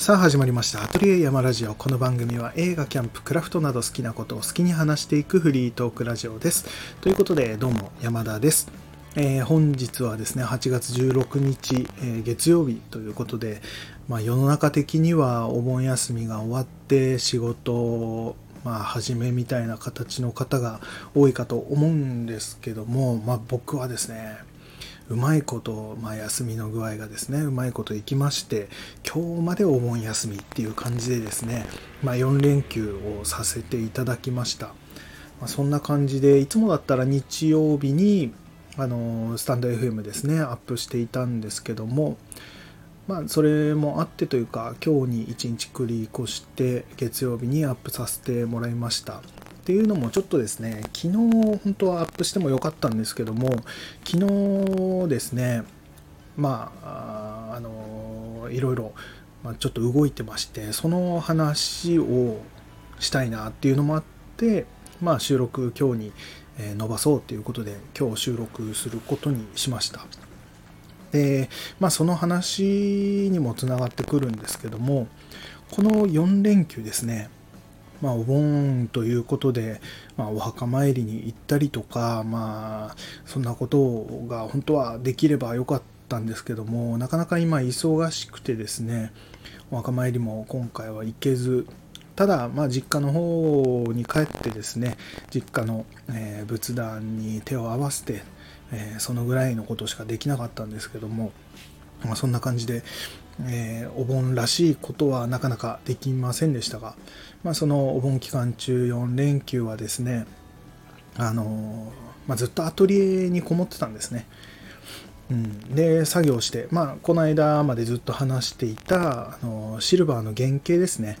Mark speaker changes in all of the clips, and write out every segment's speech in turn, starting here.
Speaker 1: さあ始まりました。アトリエ山ラジオ。この番組は映画、キャンプ、クラフトなど好きなことを好きに話していくフリートークラジオです。ということで、どうも山田です。えー、本日はですね、8月16日、えー、月曜日ということで、まあ、世の中的にはお盆休みが終わって仕事まあ、始めみたいな形の方が多いかと思うんですけども、まあ、僕はですね、うまいこと、まあ、休みの具合がですね、うまいこといきまして、今日までお盆休みっていう感じでですね、まあ、4連休をさせていただきました。まあ、そんな感じで、いつもだったら日曜日に、あの、スタンド FM ですね、アップしていたんですけども、まあ、それもあってというか、今日に1日繰り越して、月曜日にアップさせてもらいました。っていうのもちょっとですね、昨日本当はアップしてもよかったんですけども、昨日ですね、まあ、あの、いろいろ、まあ、ちょっと動いてまして、その話をしたいなっていうのもあって、まあ、収録今日に伸ばそうということで、今日収録することにしました。で、まあ、その話にもつながってくるんですけども、この4連休ですね、まあ、お盆ということで、まあ、お墓参りに行ったりとか、まあ、そんなことが本当はできればよかったんですけども、なかなか今忙しくてですね、お墓参りも今回は行けず、ただ、まあ、実家の方に帰ってですね、実家の、えー、仏壇に手を合わせて、えー、そのぐらいのことしかできなかったんですけども、まあ、そんな感じで、えー、お盆らしいことはなかなかできませんでしたが、まあ、そのお盆期間中4連休はですね、あのまあ、ずっとアトリエにこもってたんですね。うん、で作業して、まあ、この間までずっと話していたあのシルバーの原型ですね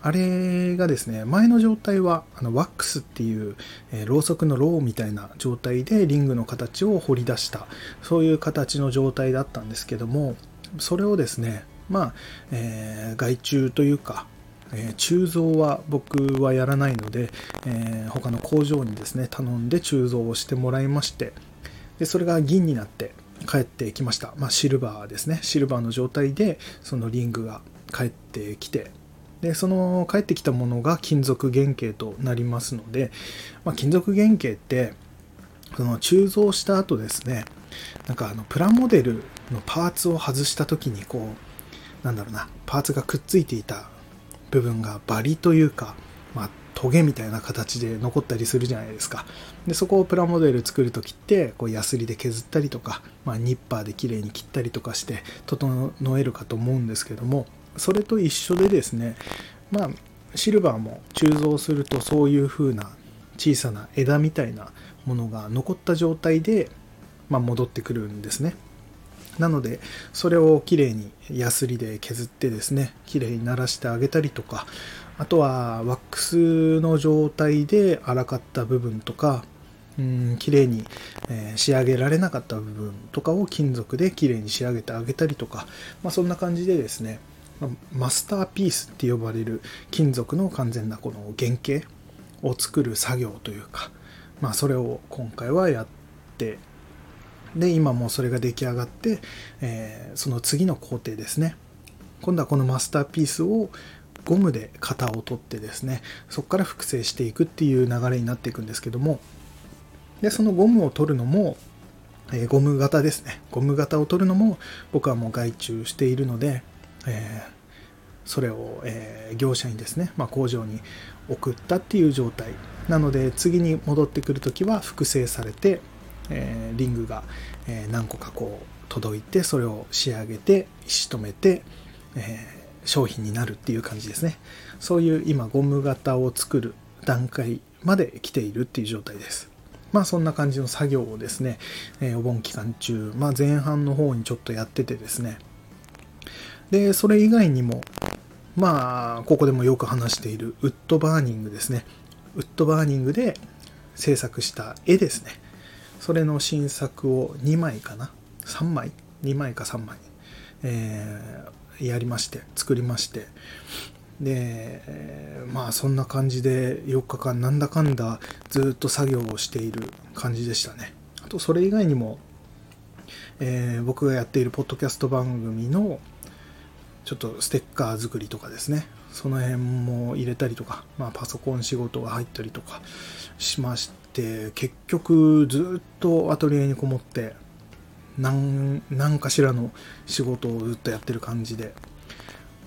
Speaker 1: あれがですね前の状態はあのワックスっていう、えー、ろうそくのローみたいな状態でリングの形を彫り出したそういう形の状態だったんですけどもそれをですねまあ、えー、外注というかえー、鋳造は僕はやらないので、えー、他の工場にですね頼んで鋳造をしてもらいましてでそれが銀になって帰ってきました、まあ、シルバーですね。シルバーの状態でそのリングが帰ってきてでその帰ってきたものが金属原型となりますので、まあ、金属原型ってその鋳造した後ですねなんかあのプラモデルのパーツを外した時にこうなんだろうなパーツがくっついていた部分がバリというか、まあ、トゲみたいな形で残ったりするじゃないですか。で、そこをプラモデル作るときって、こう、ヤスリで削ったりとか、まあ、ニッパーで綺麗に切ったりとかして、整えるかと思うんですけども、それと一緒でですね、まあ、シルバーも鋳造するとそういう風な小さな枝みたいなものが残った状態で、まあ、戻ってくるんですね。なので、それをきれいにヤスリで削ってですね、きれいにならしてあげたりとか、あとはワックスの状態で荒かった部分とか、うん、綺麗に、え、仕上げられなかった部分とかを金属で綺麗に仕上げてあげたりとか、まあ、そんな感じでですね、マスターピースって呼ばれる金属の完全なこの原型を作る作業というか、まあ、それを今回はやってで今もうそれが出来上がって、えー、その次の工程ですね。今度はこのマスターピースをゴムで型を取ってですねそこから複製していくっていう流れになっていくんですけども。でそのゴムを取るのも、えー、ゴム型ですね。ゴム型を取るのも僕はもう外注しているので、えー、それを、えー、業者にですね、まあ、工場に送ったっていう状態。なので次に戻ってくる時は複製されてえー、リングが、え、何個かこう届いてそれを仕上げて石止めて、え、商品になるっていう感じですね。そういう今ゴム型を作る段階まで来ているっていう状態です。まあそんな感じの作業をですね、えお盆期間中、まあ、前半の方にちょっとやっててですね。でそれ以外にもまあここでもよく話しているウッドバーニングですね。ウッドバーニングで制作した絵ですね。それの新作を2枚かな？3枚？2枚か3枚、えー、やりまして作りまして。で、まあそんな感じで4日間なんだかんだずっと作業をしている感じでしたね。あとそれ以外にも、えー、僕がやっているポッドキャスト番組のちょっとステッカー作りとかですね。その辺も入れたりとか、まあ、パソコン仕事が入ったりとかしまして結局ずっとアトリエにこもって何何かしらの仕事をずっとやってる感じで。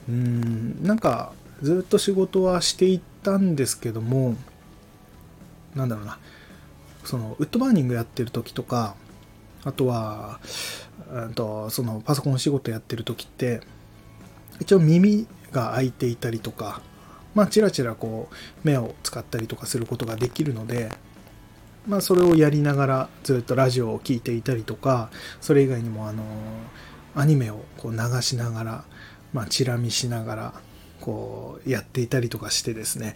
Speaker 1: うんなんかずっと仕事はしていったんですけどもなんだろうな。そのウッドバーニングやってる時とかあとはうんとそのパソコン仕事やってる時って一応耳が開いていたりとかまあちらちらこう目を使ったりとかすることができるのでまあそれをやりながらずっとラジオを聴いていたりとかそれ以外にもあのアニメをこう流しながらまあチラ見しながらこうやっていたりとかしてですね。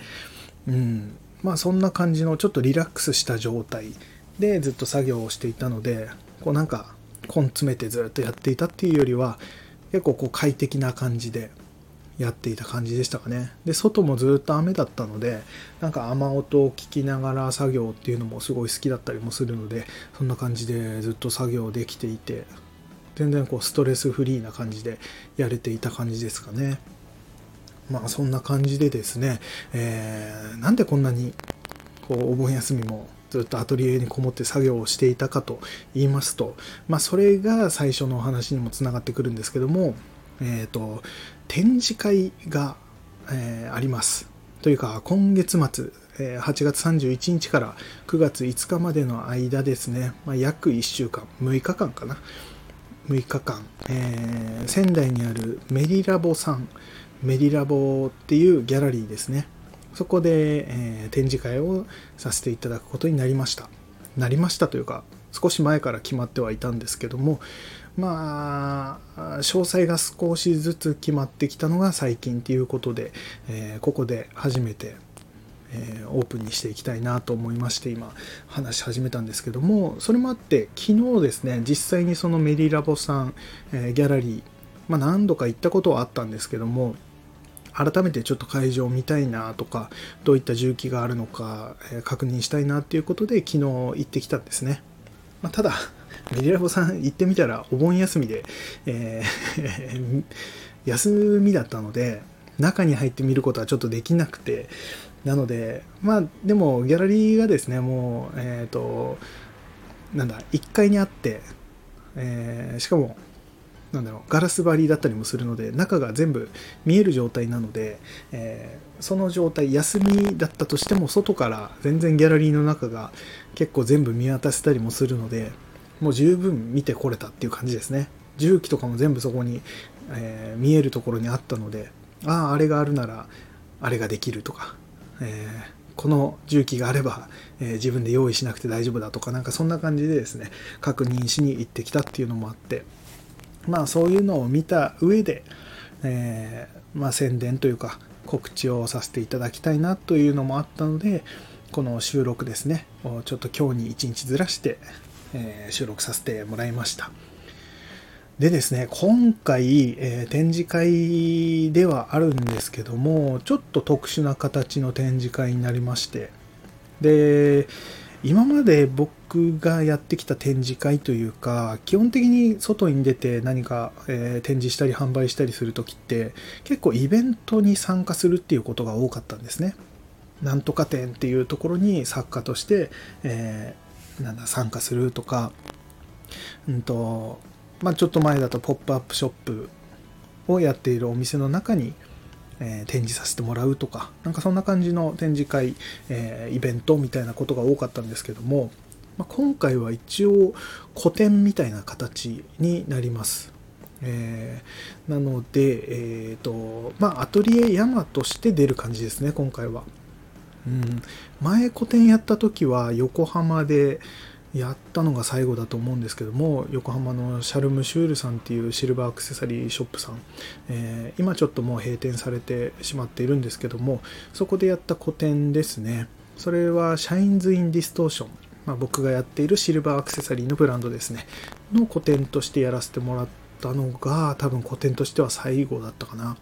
Speaker 1: うん。まあそんな感じのちょっとリラックスした状態でずっと作業をしていたのでこうなんか根詰めてずっとやっていたっていうよりは結構こう快適な感じでやっていた感じでしたかね。で外もずっと雨だったのでなんか雨音を聞きながら作業っていうのもすごい好きだったりもするのでそんな感じでずっと作業できていて全然こうストレスフリーな感じでやれていた感じですかね。まあそんな感じでですね、えー、なんでこんなにこうお盆休みもずっとアトリエにこもって作業をしていたかと言いますと、まあ、それが最初のお話にもつながってくるんですけども、えーと、展示会が、えー、あります。というか今月末、えー、8月31日から9月5日までの間ですね、まあ、約1週間6日間かな6日間、えー、仙台にあるメリラボさんメリラボっていうギャラリーですね。そこで、えー、展示会をさせていただくことになりました。なりましたというか、少し前から決まってはいたんですけども、まあ、詳細が少しずつ決まってきたのが最近ということで、えー、ここで初めて、えー、オープンにしていきたいなと思いまして今話し始めたんですけどもそれもあって昨日ですね実際にそのメリラボさん、えー、ギャラリー、まあ、何度か行ったことはあったんですけども改めてちょっと会場を見たいなとかどういった重機があるのか、え確認したいなっていうことで昨日行ってきたんですね、まあ、ただメディラボさん行ってみたらお盆休みで、えー 休みだったので中に入って見ることはちょっとできなくてなのでまあでもギャラリーがですねもうえっ、ー、となんだ1階にあって、えー、しかもなんだろうガラス張りだったりもするので中が全部見える状態なので、えー、その状態休みだったとしても外から全然ギャラリーの中が結構全部見渡せたりもするのでもう十分見てこれたっていう感じですね。重機とかも全部そこに、えー、見えるところにあったのであああれがあるならあれができるとか、えー、この重機があれば、えー、自分で用意しなくて大丈夫だとかなんかそんな感じでですね確認しに行ってきたっていうのもあってまあそういうのを見た上で、え、まあ、宣伝というか告知をさせていただきたいなというのもあったのでこの収録ですねちょっと今日に1日ずらして、えー、収録させてもらいましたでですね今回、えー、展示会ではあるんですけどもちょっと特殊な形の展示会になりましてで今まで僕がやってきた展示会というか基本的に外に出て何か、えー、展示したり販売したりする時って結構イベントに参加するっていうことが多かったんですね。なんとか展っていうところに作家として、え、なんだ参加するとか、うんとまあ、ちょっと前だとポップアップショップをやっているお店の中にえー、展示させてもらうとか、なんかそんな感じの展示会、えー、イベントみたいなことが多かったんですけども、まあ、今回は一応個展みたいな形になります。えー、なので、えっ、と、まあ、アトリエ山として出る感じですね、今回は。うん、前個展やった時は横浜で、やったのが最後だと思うんですけども横浜のシャルムシュールさんっていうシルバーアクセサリーショップさん、えー、今ちょっともう閉店されてしまっているんですけどもそこでやった個展ですね。それは Shines in Distortion、まあ、僕がやっているシルバーアクセサリーのブランドですね。の個展としてやらせてもらったのが多分個展としては最後だったかな。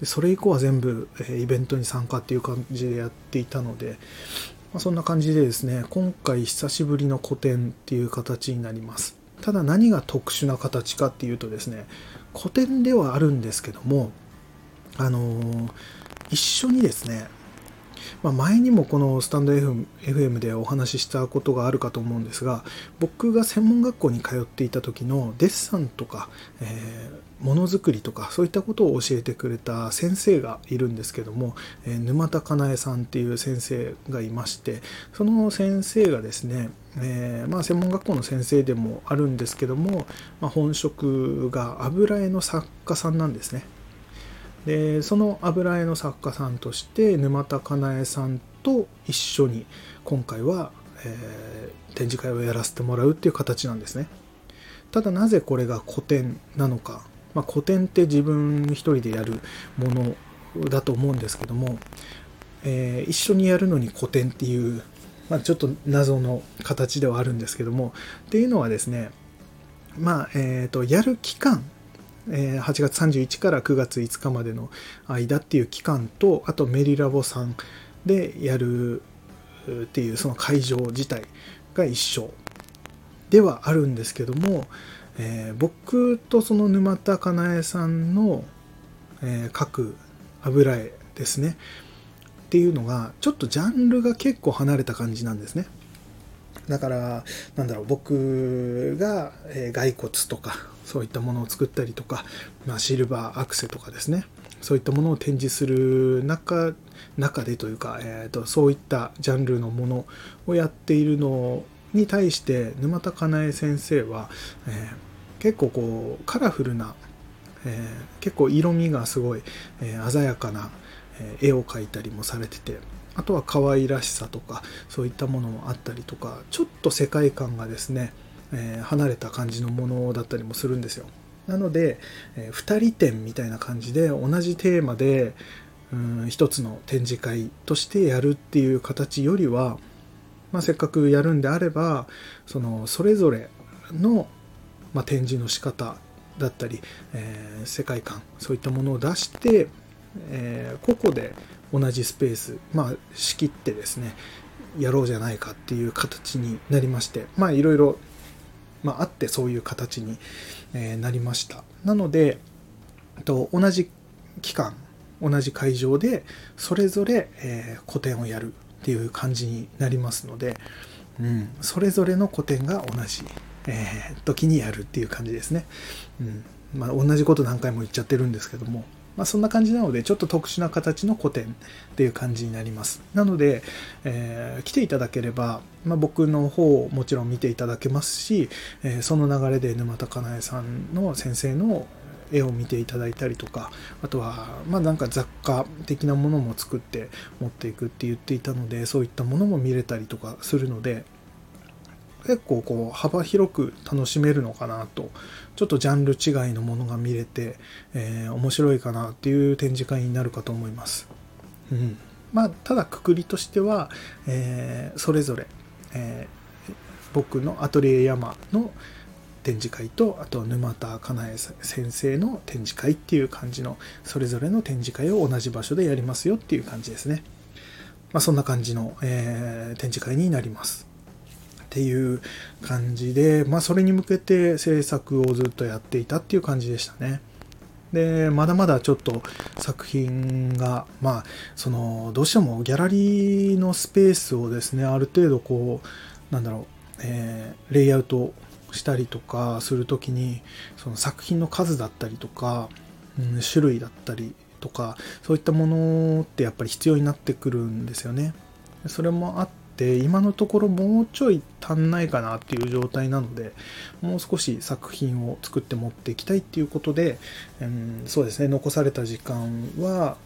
Speaker 1: でそれ以降は全部、えイベントに参加っていう感じでやっていたので、まあ、そんな感じでですね今回久しぶりの個展っていう形になります。ただ何が特殊な形かっていうとですね古典ではあるんですけどもあのー、一緒にですねまあ、前にもこのスタンド FM でお話ししたことがあるかと思うんですが僕が専門学校に通っていた時のデッサンとか、えー、ものづくりとかそういったことを教えてくれた先生がいるんですけども、えー、沼田かなえさんっていう先生がいましてその先生がですねえー、まあ、専門学校の先生でもあるんですけども、まあ、本職が油絵の作家さんなんですね。でその油絵の作家さんとして沼田かなえさんと一緒に今回は、えー、展示会をやらせてもらうっていう形なんですねただなぜこれが古典なのか、まあ、古典って自分一人でやるものだと思うんですけども、えー、一緒にやるのに古典っていう、まあ、ちょっと謎の形ではあるんですけどもっていうのはですねまあえっ、ー、とやる期間え8月31から9月5日までの間っていう期間とあとメリラボさんでやるっていうその会場自体が一緒ではあるんですけども、えー、僕とその沼田かなえさんの、えー、各油絵ですねっていうのがちょっとジャンルが結構離れた感じなんですね。だから、なんだろう、僕が、えー、骸骨とか、そういったものを作ったりとか、まあ、シルバーアクセとかですね、そういったものを展示する中中でというか、えーと、そういったジャンルのものをやっているのに対して沼田かなえ先生は、えー、結構こうカラフルな、えー、結構色味がすごい、えー、鮮やかなえ絵を描いたりもされててあとは可愛らしさとかそういったものもあったりとかちょっと世界観がですね、え、離れた感じのものだったりもするんですよ。なので、え、2人展みたいな感じで同じテーマでうん一つの展示会としてやるっていう形よりは、まあ、せっかくやるんであればそのそれぞれの、まあ、展示の仕方だったり、えー、世界観そういったものを出して、えー、個々で同じスペース、まあ、仕切ってですね、やろうじゃないかっていう形になりまして、まあ、いろいろ、まあ、あってそういう形に、えなりました。なので、と同じ期間、同じ会場で、それぞれ、え個展をやるっていう感じになりますので、うん、それぞれの個展が同じ、えー、時にやるっていう感じですね。うんまあ、同じこと何回も言っちゃってるんですけども、まあ、そんな感じなので、ちょっと特殊な形の古典っていう感じになります。なので、えー、来ていただければ、まあ、僕の方をもちろん見ていただけますし、えー、その流れで沼田かなえさんの先生の絵を見ていただいたりとか、あとは、まあなんか雑貨的なものも作って持っていくって言っていたので、そういったものも見れたりとかするので、結構こう幅広く楽しめるのかなとちょっとジャンル違いのものが見れて、えー、面白いかなっていう展示会になるかと思います。うん、まあただくくりとしては、えー、それぞれ、えー、僕のアトリエ山の展示会とあと沼田かなえ先生の展示会っていう感じのそれぞれの展示会を同じ場所でやりますよっていう感じですね。まあ、そんな感じの、え、展示会になります。っていう感じで、まあ、それに向けて制作をずっとやっていたっていう感じでしたね。で、まだまだちょっと作品が、まあ、その、どうしてもギャラリーのスペースをですね、ある程度こう、なんだろう、えー、レイアウトしたりとかするときに、その作品の数だったりとか、うん、種類だったりとか、そういったものってやっぱり必要になってくるんですよね。それもあっって今のところもうちょい足んないかなっていう状態なのでもう少し作品を作って持っていきたいっていうことで、うん、そうですね残された時間は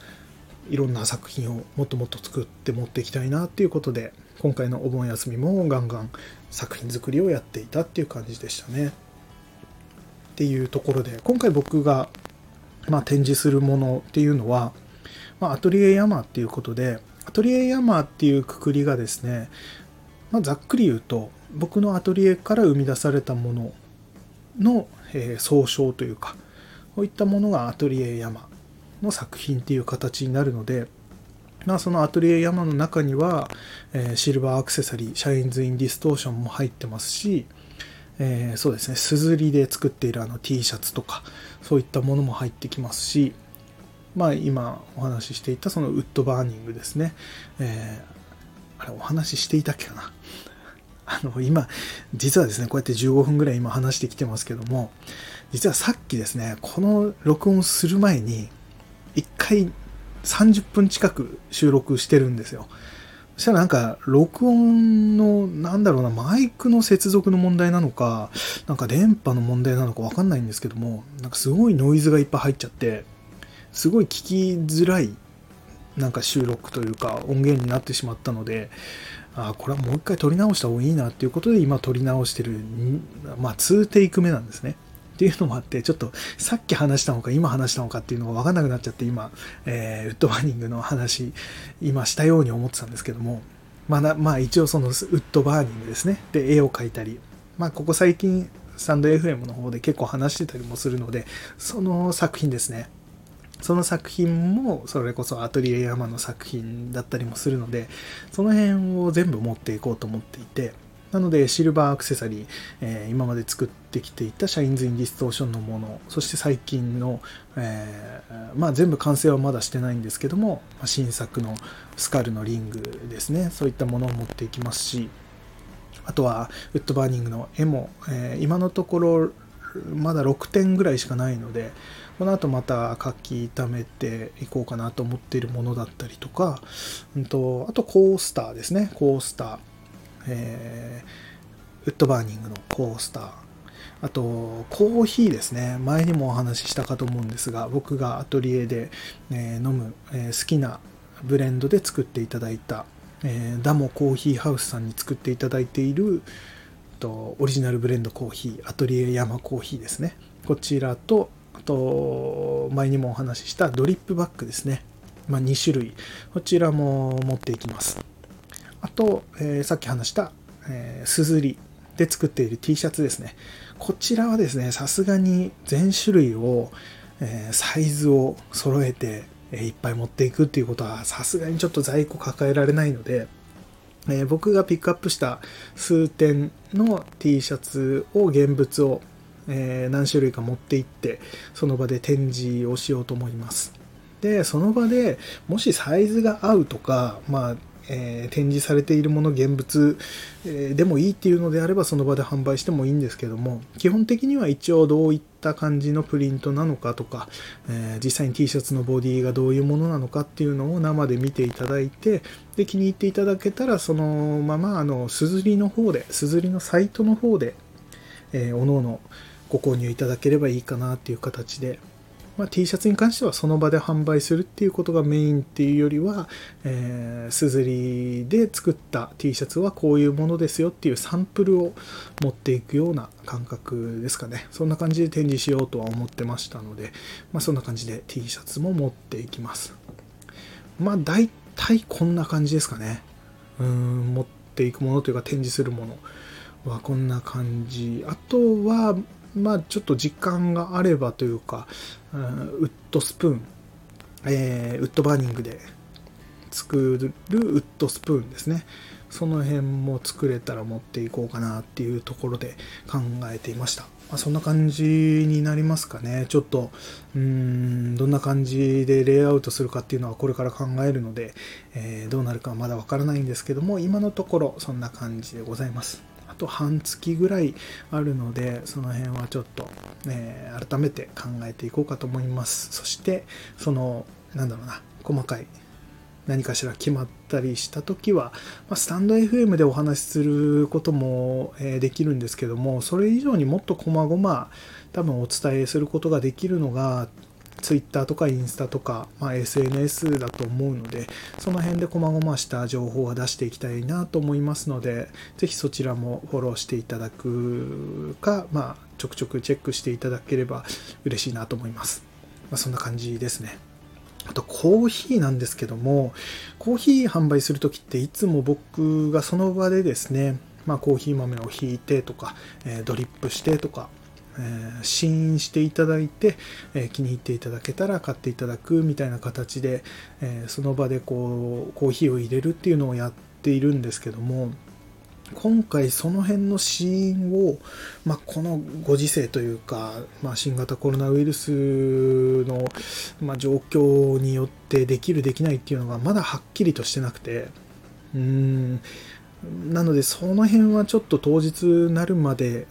Speaker 1: いろんな作品をもっともっと作って持っていきたいなっていうことで今回のお盆休みもガンガン作品作りをやっていたっていう感じでしたね。っていうところで今回僕が、まあ、展示するものっていうのは、まあ、アトリエ山っていうことでアトリエ山っていうくくりがですね、まあ、ざっくり言うと僕のアトリエから生み出されたものの、えー、総称というかこういったものがアトリエ山の作品っていう形になるので、まあ、そのアトリエ山の中には、えー、シルバーアクセサリー Shines in Distortion も入ってますし、えー、そうですね、 SUZURI で作っているあの T シャツとか、そういったものも入ってきますし、まあ今お話ししていたそのウッドバーニングですね。えー、あれお話ししていたっけかな。あの、今、実はですね、こうやって15分ぐらい今話してきてますけども、実はさっきですね、この録音する前に、一回30分近く収録してるんですよ。そしたらなんか、録音の、なんだろうな、マイクの接続の問題なのか、なんか電波の問題なのかわかんないんですけども、なんかすごいノイズがいっぱい入っちゃって、すごい聞きづらい、なんか収録というか音源になってしまったので、あこれはもう一回撮り直した方がいいなっていうことで今撮り直してる、まあ2テイク目なんですね。っていうのもあって、ちょっとさっき話したのか今話したのかっていうのが分かんなくなっちゃって今、えー、ウッドバーニングの話、今したように思ってたんですけども、まあ、まあ一応そのウッドバーニングですね。で、絵を描いたり、まあここ最近stand.fm の方で結構話してたりもするので、その作品ですね。その作品もそれこそアトリエ山の作品だったりもするのでその辺を全部持っていこうと思っていてなのでシルバーアクセサリー、えー、今まで作ってきていた Shines in Distortion のものそして最近の、えー、まあ全部完成はまだしてないんですけども新作のスカルのリングですね。そういったものを持っていきますしあとはウッドバーニングの絵も、えー、今のところまだ6点ぐらいしかないのでこの後また書き溜めていこうかなと思っているものだったりとか、うんと、あとコースターですね、コースター。えー、ウッドバーニングのコースター。あと、コーヒーですね。前にもお話ししたかと思うんですが、僕がアトリエで、え、飲む、え、好きなブレンドで作っていただいた、え、ダモコーヒーハウスさんに作っていただいているとオリジナルブレンドコーヒー、アトリエ山コーヒーですね。こちらと、あと、前にもお話ししたドリップバッグですね。まあ、2種類。こちらも持っていきます。あと、えー、さっき話した、えー、すずりで作っている T シャツですね。こちらはですね、さすがに全種類を、えー、サイズを揃えて、えー、いっぱい持っていくっていうことはさすがにちょっと在庫抱えられないので、え、僕がピックアップした数点の T シャツを現物をえー、何種類か持って行ってその場で展示をしようと思います。でその場でもしサイズが合うとかまあえー、展示されているもの現物、えー、でもいいっていうのであればその場で販売してもいいんですけども基本的には一応どういった感じのプリントなのかとか、えー、実際に T シャツのボディがどういうものなのかっていうのを生で見ていただいてで気に入っていただけたらそのままあのすずりの方ですずりのサイトの方で、えー、おのおのご購入いただければいいかなっていう形で、まあ、T シャツに関してはその場で販売するっていうことがメインっていうよりは、えー、すずりで作った T シャツはこういうものですよっていうサンプルを持っていくような感覚ですかね。そんな感じで展示しようとは思ってましたので、まあ、そんな感じで T シャツも持っていきます。まあ大体こんな感じですかね。うん、持っていくものというか展示するものはこんな感じ。あとは、まあちょっと時間があればというか、うんウッドスプーン、えー、ウッドバーニングで作るウッドスプーンですね。その辺も作れたら持っていこうかなっていうところで考えていました。まあ、そんな感じになりますかね。ちょっと、うーん、どんな感じでレイアウトするかっていうのはこれから考えるので、えー、どうなるかはまだわからないんですけども、今のところそんな感じでございます。あと半月ぐらいあるので、その辺はちょっと、え、改めて考えていこうかと思います。そして、その、なんだろうな、細かい何かしら決まったりした時は、まあ、スタンド FM でお話しすることも、えー、できるんですけどもそれ以上にもっと細々多分お伝えすることができるのが Twitter とかインスタとか、まあ、SNS だと思うので、その辺で細々した情報は出していきたいなと思いますので、ぜひそちらもフォローしていただくか、まあ、ちょくちょくチェックしていただければ嬉しいなと思います。まあ、そんな感じですね。あとコーヒーなんですけども、コーヒー販売するときっていつも僕がその場でですね、まあ、コーヒー豆をひいてとか、えドリップしてとか、え、試飲していただいて、えー、気に入っていただけたら買っていただくみたいな形で、えー、その場でこうコーヒーを入れるっていうのをやっているんですけども今回その辺のシーンを、まあ、このご時世というか、まあ、新型コロナウイルスの、まあ、状況によってできるできないっていうのがまだはっきりとしてなくてうーん。なのでその辺はちょっと当日なるまで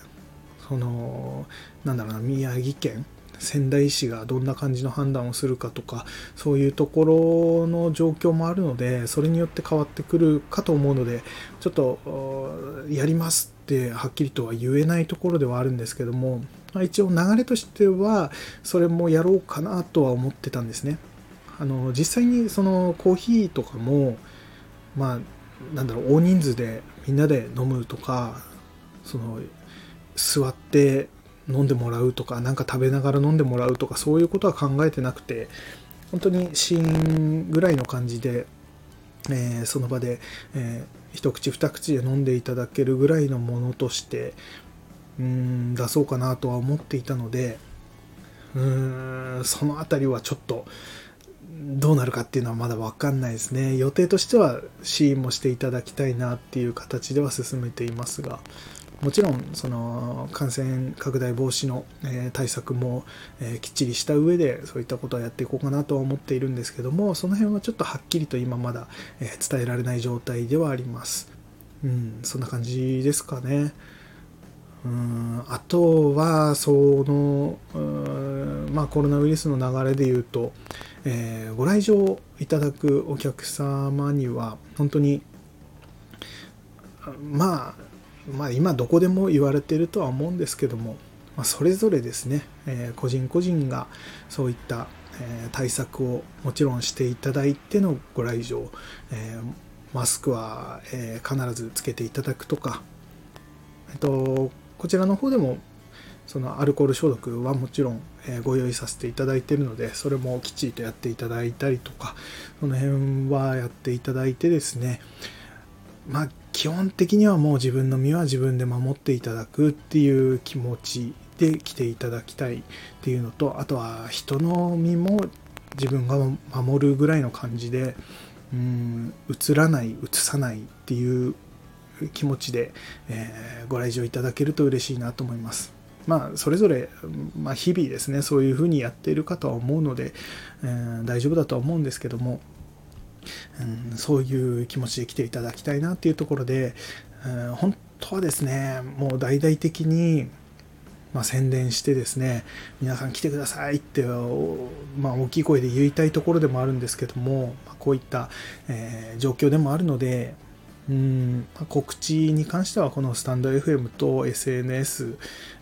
Speaker 1: そのなんだろうな宮城県仙台市がどんな感じの判断をするかとかそういうところの状況もあるのでそれによって変わってくるかと思うのでちょっとやりますってはっきりとは言えないところではあるんですけども、まあ、一応流れとしてはそれもやろうかなとは思ってたんですね。あの実際にそのコーヒーとかもまあなんだろう大人数でみんなで飲むとかその座って飲んでもらうとか何か食べながら飲んでもらうとかそういうことは考えてなくて本当にシーンぐらいの感じで、えー、その場で、えー、一口二口で飲んでいただけるぐらいのものとしてうん出そうかなとは思っていたのでうーんその辺りはちょっとどうなるかっていうのはまだ分かんないですね。予定としてはシーンもしていただきたいなっていう形では進めていますが。もちろんその感染拡大防止の、え対策も、えきっちりした上でそういったことはやっていこうかなとは思っているんですけどもその辺はちょっとはっきりと今まだ、え伝えられない状態ではあります。うん、そんな感じですかね。うんあとはそのまあ、コロナウイルスの流れで言うと、えー、ご来場いただくお客様には本当にまあまあ、今どこでも言われてるとは思うんですけども、まあ、それぞれですね、えー、個人個人がそういった、えー、対策をもちろんしていただいてのご来場、えー、マスクは、え必ずつけていただくとか、えっと、こちらの方でもそのアルコール消毒はもちろん、えご用意させていただいているのでそれもきちりとやっていただいたりとかその辺はやっていただいてですねまあ基本的にはもう自分の身は自分で守っていただくっていう気持ちで来ていただきたいっていうのとあとは人の身も自分が守るぐらいの感じでうん映らない映さないっていう気持ちで、えー、ご来場いただけると嬉しいなと思います。まあ、それぞれ、まあ、日々ですねそういうふうにやっているかとは思うので、えー、大丈夫だとは思うんですけどもうん、そういう気持ちで来ていただきたいなっていうところで、うん、本当はですねもう大々的に、まあ、宣伝してですね皆さん来てくださいって、まあ、大きい声で言いたいところでもあるんですけども、まあ、こういった、えー、状況でもあるのでうん告知に関してはこのスタンド FM と SNS、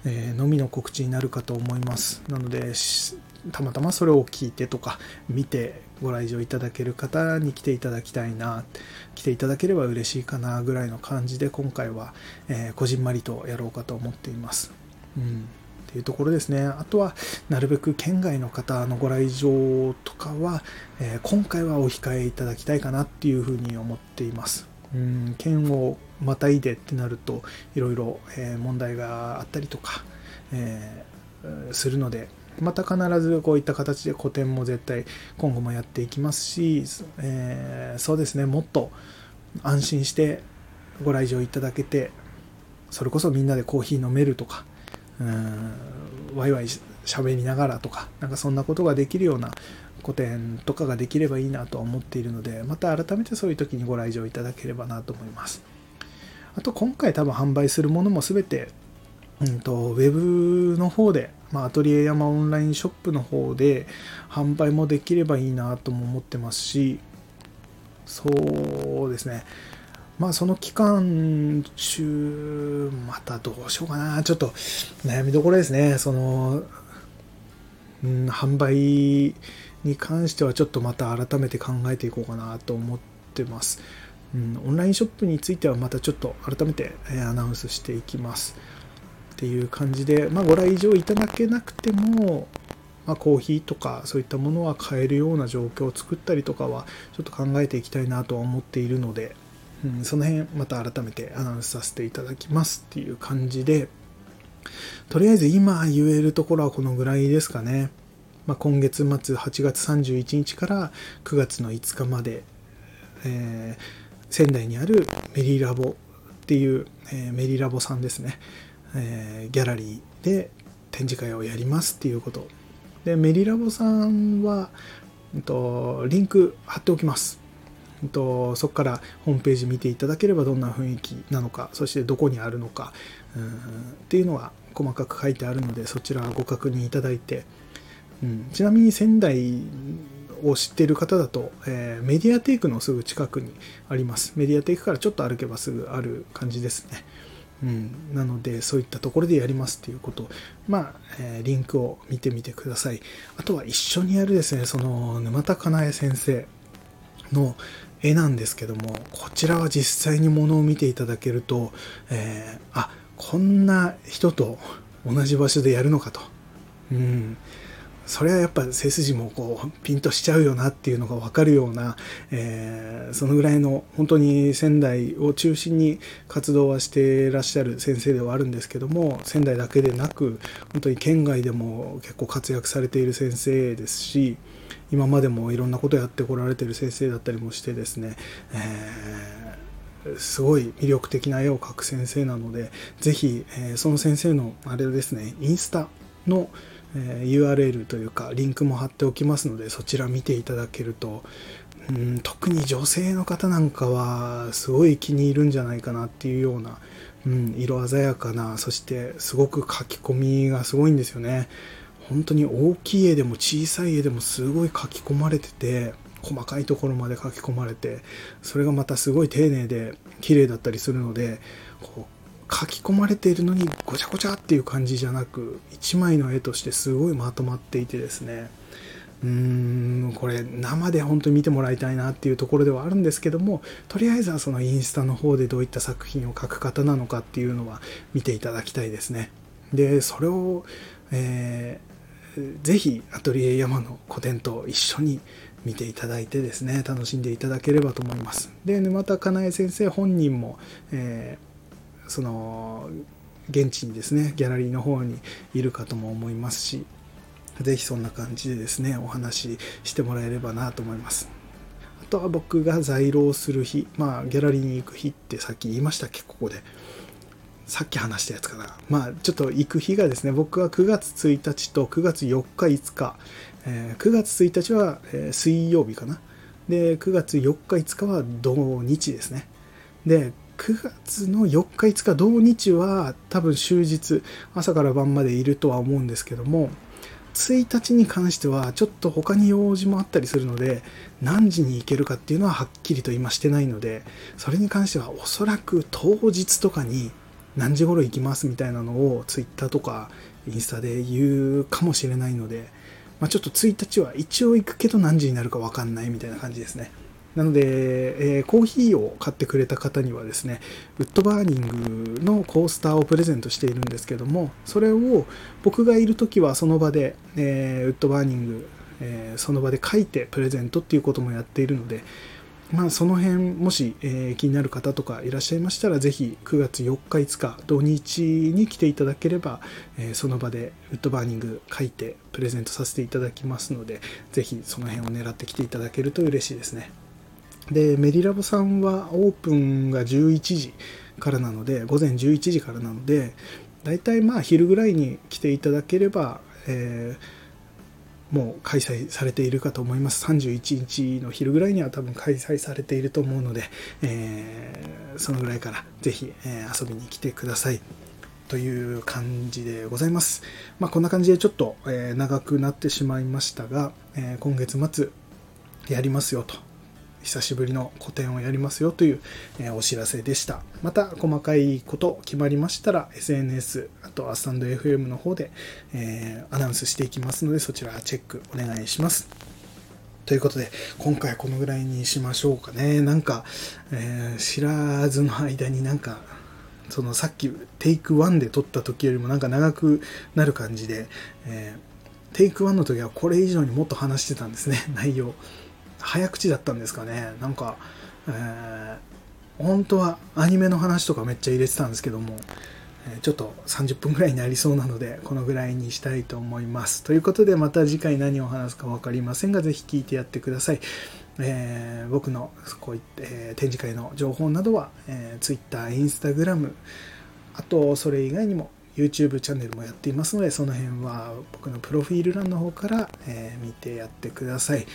Speaker 1: え、のみの告知になるかと思います。なのでたまたまそれを聞いてとか見てご来場いただける方に来ていただきたいな来ていただければ嬉しいかなぐらいの感じで今回は、えー、こじんまりとやろうかと思っています。うんっていうところですね。あとは、なるべく県外の方のご来場とかは、えー、今回はお控えいただきたいかなっていうふうに思っています。うん、県をまたいでってなると、いろいろ、えー、問題があったりとか、えー、するので、また必ずこういった形で個展も絶対今後もやっていきますし、えー、そうですねもっと安心してご来場いただけてそれこそみんなでコーヒー飲めるとかうんワイワイ喋りながらとかなんかそんなことができるような個展とかができればいいなとは思っているのでまた改めてそういう時にご来場いただければなと思います。あと今回多分販売するものも全てうんと、ウェブの方で、まあ、アトリエ山オンラインショップの方で販売もできればいいなとも思ってますし、そうですね。まあその期間中、またどうしようかな。ちょっと悩みどころですね。その、うん、販売に関してはちょっとまた改めて考えていこうかなと思ってます。うん、オンラインショップについてはまたちょっと改めてアナウンスしていきます。っていう感じで、まあ、ご来場いただけなくても、まあ、コーヒーとかそういったものは買えるような状況を作ったりとかはちょっと考えていきたいなとは思っているので、うん、その辺また改めてアナウンスさせていただきますっていう感じでとりあえず今言えるところはこのぐらいですかね、まあ、今月末8月31日から9月の5日まで、えー、仙台にあるメリーラボっていう、えー、メリラボさんですね、えー、ギャラリーで展示会をやりますっていうことでメリラボさんは、えっと、リンク貼っておきます、えっと、そこからホームページ見ていただければどんな雰囲気なのかそしてどこにあるのかうんっていうのは細かく書いてあるのでそちらご確認いただいて、うん、ちなみに仙台を知っている方だと、えー、メディアテイクのすぐ近くにあります。メディアテイクからちょっと歩けばすぐある感じですね。うん、なので、そういったところでやりますっていうこと、まあ、えー、リンクを見てみてください。あとは一緒にやるですね、その、沼田かなえ先生の絵なんですけども、こちらは実際にものを見ていただけると、えー、あ、こんな人と同じ場所でやるのかと。うん、それはやっぱ背筋もこうピンとしちゃうよなっていうのが分かるような、えー、そのぐらいの本当に仙台を中心に活動はしてらっしゃる先生ではあるんですけども仙台だけでなく本当に県外でも結構活躍されている先生ですし今までもいろんなことやってこられてる先生だったりもしてですね、えー、すごい魅力的な絵を描く先生なので是非、えー、その先生のあれですねインスタのえー URL というかリンクも貼っておきますのでそちら見ていただけるとうん特に女性の方なんかはすごい気に入るんじゃないかなっていうような、うん、色鮮やかなそしてすごく書き込みがすごいんですよね。本当に大きい絵でも小さい絵でもすごい書き込まれてて細かいところまで書き込まれてそれがまたすごい丁寧で綺麗だったりするのでこう書き込まれているのにごちゃごちゃっていう感じじゃなく一枚の絵としてすごいまとまっていてですね。うーんこれ生で本当に見てもらいたいなっていうところではあるんですけどもとりあえずはそのインスタの方でどういった作品を描く方なのかっていうのは見ていただきたいですね。でそれを、えー、ぜひアトリエ山の個展と一緒に見ていただいてですね楽しんでいただければと思います。で沼田かなえ先生本人も、えーその現地にですねギャラリーの方にいるかとも思いますし是非そんな感じでですねお話ししてもらえればなと思います。あとは僕が在廊する日まあギャラリーに行く日ってさっき言いましたっけここで。さっき話したやつかな。まあちょっと行く日がですね僕は9月1日と9月4日5日、えー、9月1日は、え、水曜日かな。で9月4日5日は土日ですね。で9月の4日5日同日は多分終日朝から晩までいるとは思うんですけども1日に関してはちょっと他に用事もあったりするので何時に行けるかっていうのははっきりと今してないのでそれに関してはおそらく当日とかに何時頃行きますみたいなのを Twitter とかインスタで言うかもしれないので、まあ、ちょっと1日は一応行くけど何時になるか分かんないみたいな感じですね。なので、えー、コーヒーを買ってくれた方にはですね、ウッドバーニングのコースターをプレゼントしているんですけども、それを僕がいる時はその場で、えー、ウッドバーニング、えー、その場で書いてプレゼントっていうこともやっているので、まあ、その辺、もし、えー、気になる方とかいらっしゃいましたら、ぜひ9月4日、5日、土日に来ていただければ、えー、その場でウッドバーニング書いてプレゼントさせていただきますので、ぜひその辺を狙ってきていただけると嬉しいですね。で、メディラボさんはオープンが11時からなので、午前11時からなので、大体まあ昼ぐらいに来ていただければ、えー、もう開催されているかと思います。31日の昼ぐらいには多分開催されていると思うので、えー、そのぐらいからぜひ、えー、遊びに来てください。という感じでございます。まあ、こんな感じでちょっと、え長くなってしまいましたが、え今月末やりますよと久しぶりの個展をやりますよという、えお知らせでした。また細かいこと決まりましたら SNS、あとはスタンド FM の方で、え、アナウンスしていきますのでそちらチェックお願いします。ということで、今回このぐらいにしましょうかね。なんか、えー、知らずの間になんか、そのさっきテイク1で撮った時よりもなんか長くなる感じで、えー、テイク1の時はこれ以上にもっと話してたんですね、内容。早口だったんですかね。なんか、えー、本当はアニメの話とかめっちゃ入れてたんですけども、え、ちょっと30分ぐらいになりそうなのでこのぐらいにしたいと思います。ということでまた次回何を話すか分かりませんが是非聞いてやってください。えー、僕のこういった、えー、展示会の情報などは、えー、Twitter、Instagram、あとそれ以外にも YouTube チャンネルもやっていますので、その辺は僕のプロフィール欄の方から、えー、見てやってください。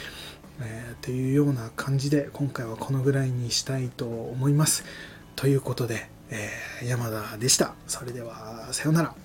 Speaker 1: えー、というような感じで、今回はこのぐらいにしたいと思います。ということで、えー、山田でした。それでは、さようなら。